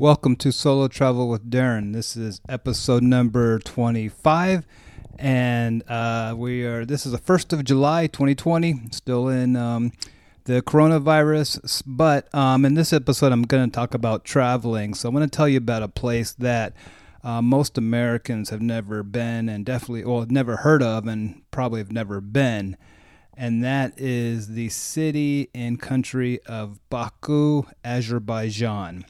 Welcome to Solo Travel with Derron. This is episode number 25 and uh, we are this is the 1st of July 2020, still in um, the coronavirus, but um, in this episode I'm going to talk about traveling. So I'm going to tell you about a place that uh, most Americans have never been and definitely well never heard of and probably have never been. And that is the city and country of Baku, Azerbaijan.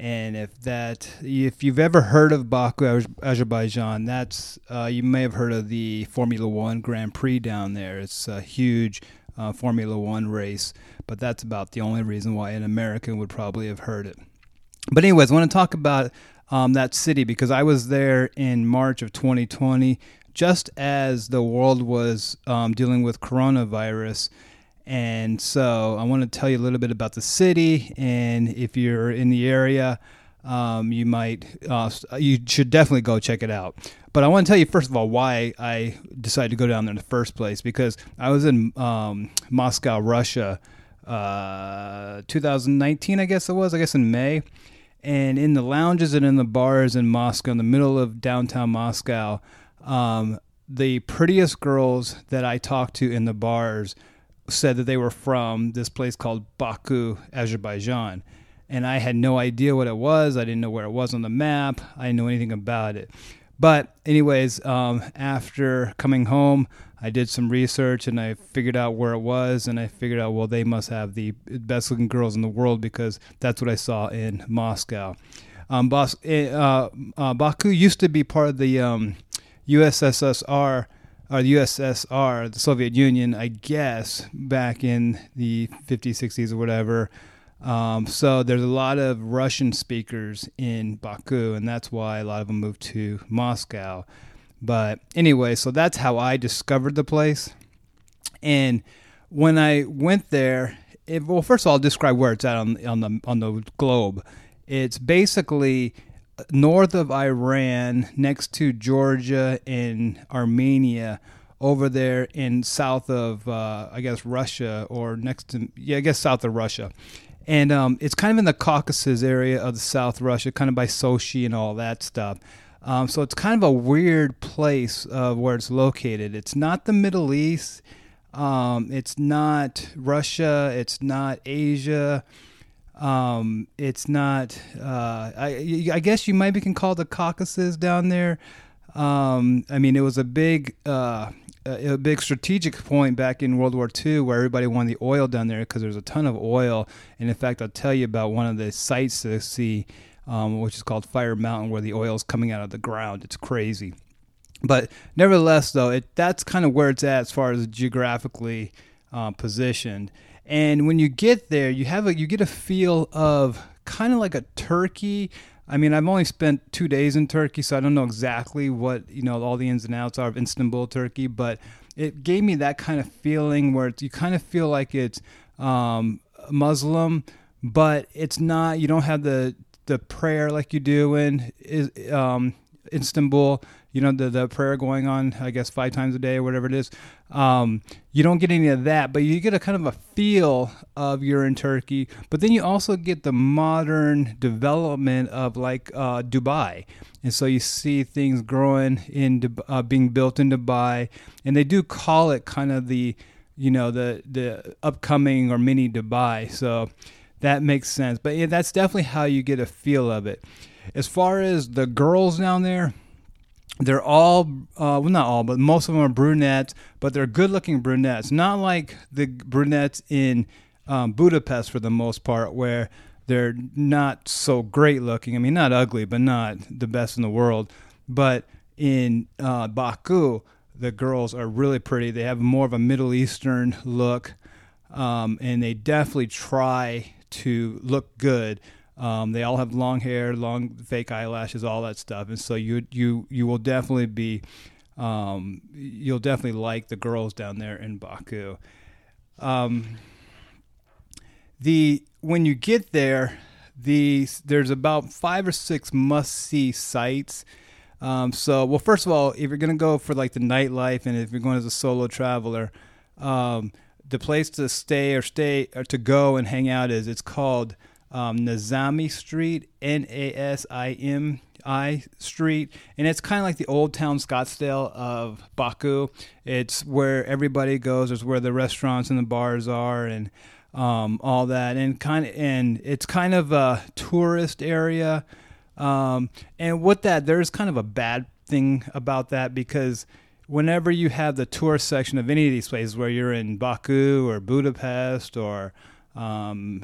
And if that, if you've ever heard of Baku, Azerbaijan, that's uh, you may have heard of the Formula One Grand Prix down there. It's a huge uh, Formula One race, but that's about the only reason why an American would probably have heard it. But anyways, I want to talk about um, that city because I was there in March of 2020, just as the world was um, dealing with coronavirus and so I want to tell you a little bit about the city. And if you're in the area, um, you might, uh, you should definitely go check it out. But I want to tell you, first of all, why I decided to go down there in the first place. Because I was in um, Moscow, Russia, uh, 2019, I guess it was, I guess in May. And in the lounges and in the bars in Moscow, in the middle of downtown Moscow, um, the prettiest girls that I talked to in the bars said that they were from this place called Baku, Azerbaijan. And I had no idea what it was. I didn't know where it was on the map. I didn't know anything about it. But, anyways, um, after coming home, I did some research and I figured out where it was. And I figured out, well, they must have the best looking girls in the world because that's what I saw in Moscow. Um, Bos- eh, uh, uh, Baku used to be part of the um, USSR or the USSR, the Soviet Union, I guess, back in the 50s, 60s, or whatever. Um, so there's a lot of Russian speakers in Baku, and that's why a lot of them moved to Moscow. But anyway, so that's how I discovered the place. And when I went there, it, well, first of all, I'll describe where it's at on, on the on the globe. It's basically north of Iran, next to Georgia and Armenia, over there in south of uh, I guess Russia or next to yeah I guess south of Russia, and um, it's kind of in the Caucasus area of the South Russia, kind of by Sochi and all that stuff. Um, so it's kind of a weird place uh, where it's located. It's not the Middle East. Um, it's not Russia. It's not Asia. Um, it's not. Uh, I, I guess you might be can call the Caucasus down there. Um, I mean, it was a big, uh, a big strategic point back in World War II where everybody wanted the oil down there because there's a ton of oil. And in fact, I'll tell you about one of the sites to see, um, which is called Fire Mountain, where the oil is coming out of the ground. It's crazy. But nevertheless, though, it that's kind of where it's at as far as geographically uh, positioned. And when you get there, you have a you get a feel of kind of like a Turkey. I mean, I've only spent two days in Turkey, so I don't know exactly what you know all the ins and outs are of Istanbul, Turkey. But it gave me that kind of feeling where you kind of feel like it's um, Muslim, but it's not. You don't have the the prayer like you do in um, Istanbul you know, the, the prayer going on, I guess, five times a day or whatever it is. Um, you don't get any of that, but you get a kind of a feel of you're in Turkey. But then you also get the modern development of like uh, Dubai. And so you see things growing in, uh, being built in Dubai. And they do call it kind of the, you know, the, the upcoming or mini Dubai. So that makes sense. But yeah, that's definitely how you get a feel of it. As far as the girls down there, they're all uh, well not all but most of them are brunettes but they're good looking brunettes. Not like the brunettes in um, budapest for the most part where they're not so great looking. I mean not ugly but not the best in the world. But in uh, baku the girls are really pretty. They have more of a middle eastern look um, and they definitely try to look good um, they all have long hair, long fake eyelashes, all that stuff, and so you you you will definitely be um, you'll definitely like the girls down there in Baku. Um, the when you get there, the there's about five or six must see sites. Um, so, well, first of all, if you're gonna go for like the nightlife, and if you're going as a solo traveler, um, the place to stay or stay or to go and hang out is it's called um, Nazami Street, N A S I M I Street, and it's kind of like the old town Scottsdale of Baku. It's where everybody goes. It's where the restaurants and the bars are, and um, all that, and kind of, and it's kind of a tourist area. Um, and with that, there's kind of a bad thing about that because whenever you have the tourist section of any of these places, where you're in Baku or Budapest or um,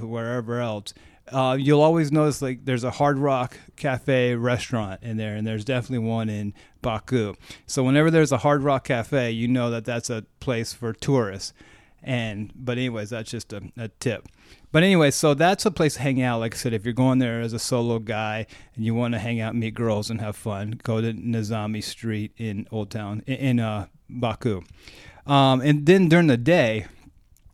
wherever else, uh, you'll always notice like there's a Hard Rock Cafe restaurant in there, and there's definitely one in Baku. So whenever there's a Hard Rock Cafe, you know that that's a place for tourists. And but anyways, that's just a, a tip. But anyway, so that's a place to hang out. Like I said, if you're going there as a solo guy and you want to hang out, meet girls, and have fun, go to Nazami Street in Old Town in, in uh, Baku. Um, and then during the day,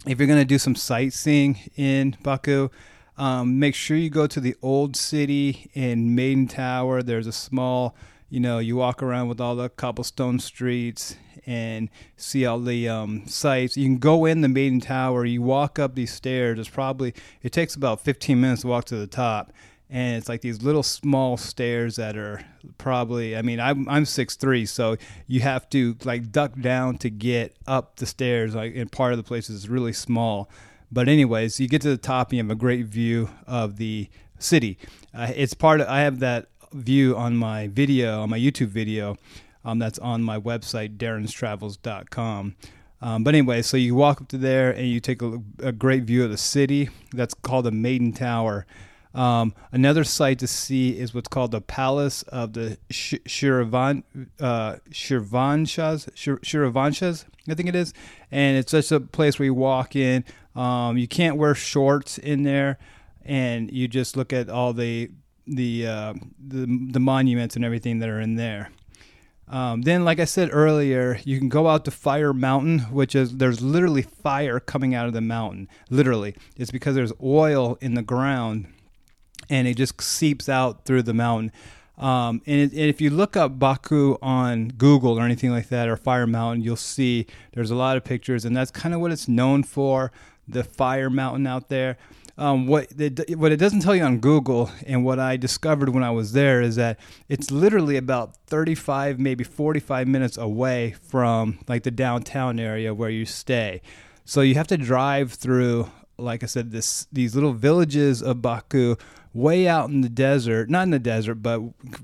if you're going to do some sightseeing in Baku, um, make sure you go to the old city in Maiden Tower. There's a small, you know, you walk around with all the cobblestone streets and see all the um, sites. You can go in the Maiden Tower. You walk up these stairs. It's probably it takes about 15 minutes to walk to the top, and it's like these little small stairs that are probably. I mean, I'm I'm six three, so you have to like duck down to get up the stairs. Like, and part of the place is really small. But anyways, you get to the top and you have a great view of the city. Uh, it's part of I have that view on my video on my YouTube video um, that's on my website, derronstravels.com. Um, but anyway, so you walk up to there and you take a, a great view of the city. That's called the Maiden Tower. Um, another site to see is what's called the Palace of the Shiravan, uh, Shiravanshas, Shiravanshas, I think it is. And it's just a place where you walk in. Um, you can't wear shorts in there, and you just look at all the the uh, the, the monuments and everything that are in there. Um, then, like I said earlier, you can go out to Fire Mountain, which is there's literally fire coming out of the mountain. Literally, it's because there's oil in the ground, and it just seeps out through the mountain. Um, and, it, and, if you look up Baku on Google or anything like that, or Fire Mountain, you'll see there's a lot of pictures, and that's kind of what it's known for the Fire Mountain out there. Um, what it, what it doesn't tell you on Google, and what I discovered when I was there is that it's literally about 35, maybe 45 minutes away from like the downtown area where you stay. So you have to drive through, like I said, this these little villages of Baku, way out in the desert, not in the desert, but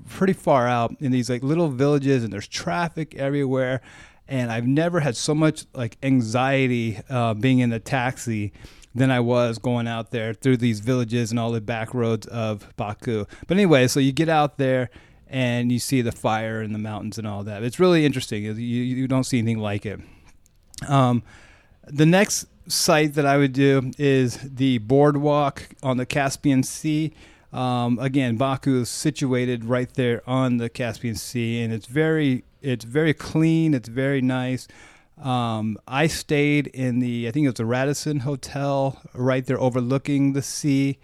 pretty far out in these like little villages, and there's traffic everywhere. And I've never had so much like anxiety uh, being in a taxi than I was going out there through these villages and all the back roads of Baku. But anyway, so you get out there and you see the fire and the mountains and all that. It's really interesting. You, you don't see anything like it. Um, the next site that I would do is the boardwalk on the Caspian Sea. Um, again, Baku is situated right there on the Caspian Sea, and it's very it's very clean. It's very nice. Um, I stayed in the, I think it was the Radisson Hotel right there overlooking the sea.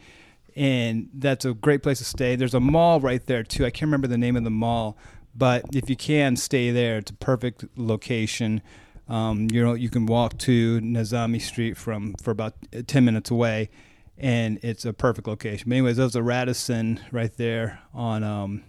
And that's a great place to stay. There's a mall right there too. I can't remember the name of the mall, but if you can stay there, it's a perfect location. Um, you know, you can walk to Nazami Street from for about ten minutes away, and it's a perfect location. But anyways, there's a Radisson right there on um,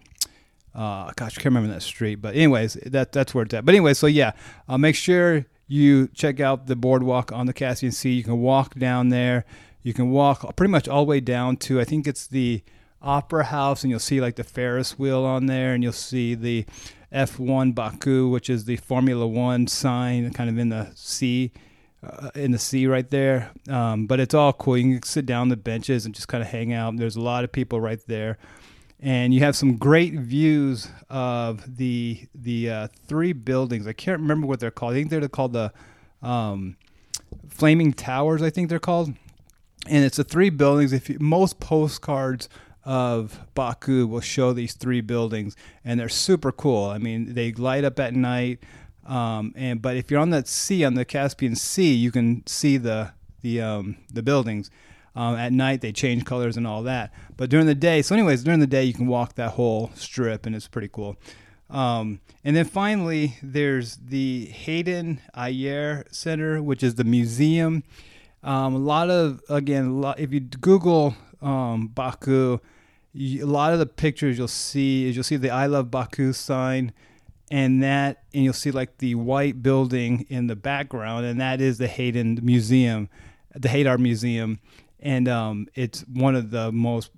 uh, gosh, I can't remember that street, but anyways, that that's where it's at. But anyway, so yeah, uh, make sure you check out the boardwalk on the Caspian Sea. You can walk down there. You can walk pretty much all the way down to I think it's the Opera House, and you'll see like the Ferris wheel on there, and you'll see the F1 Baku, which is the Formula One sign, kind of in the sea. Uh, in the sea right there, um, but it's all cool. You can sit down on the benches and just kind of hang out. There's a lot of people right there and you have some great views of the the uh, three buildings. I can't remember what they're called. I think they're called the um, Flaming Towers. I think they're called, and it's the three buildings. If you, most postcards of Baku will show these three buildings, and they're super cool. I mean, they light up at night. Um, and but if you're on that sea on the Caspian Sea, you can see the the um, the buildings. Um, at night they change colors and all that. But during the day, so anyways, during the day you can walk that whole strip and it's pretty cool. Um, and then finally, there's the Hayden Ayer Center, which is the museum. Um, a lot of again, lot, if you Google um, Baku, a lot of the pictures you'll see is you'll see the I love Baku sign and that and you'll see like the white building in the background and that is the Hayden Museum, the Haydar Museum and um, it's one of the most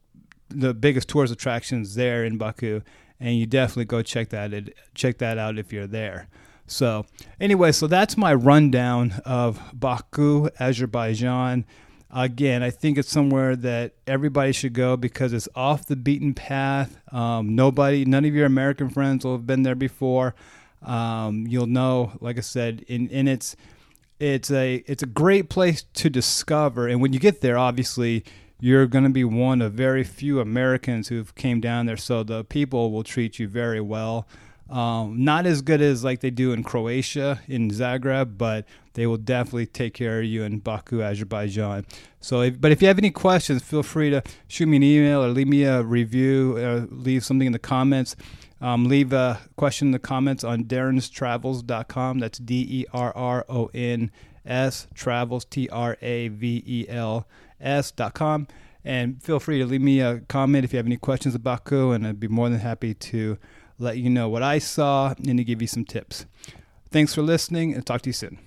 the biggest tourist attractions there in Baku and you definitely go check that it, check that out if you're there. So, anyway, so that's my rundown of Baku, Azerbaijan. Again, I think it's somewhere that everybody should go because it's off the beaten path. Um, nobody, none of your American friends will have been there before. Um, you'll know, like I said, in in it's it's a it's a great place to discover. And when you get there, obviously, you're going to be one of very few Americans who've came down there, so the people will treat you very well. Um, not as good as like they do in Croatia in Zagreb, but they will definitely take care of you in Baku, Azerbaijan. So, if, but if you have any questions, feel free to shoot me an email or leave me a review, or leave something in the comments. Um, leave a question in the comments on derronstravels.com. That's D E R R O N S travels T R A V E L S.com. And feel free to leave me a comment if you have any questions about Baku, and I'd be more than happy to let you know what I saw and to give you some tips. Thanks for listening and talk to you soon.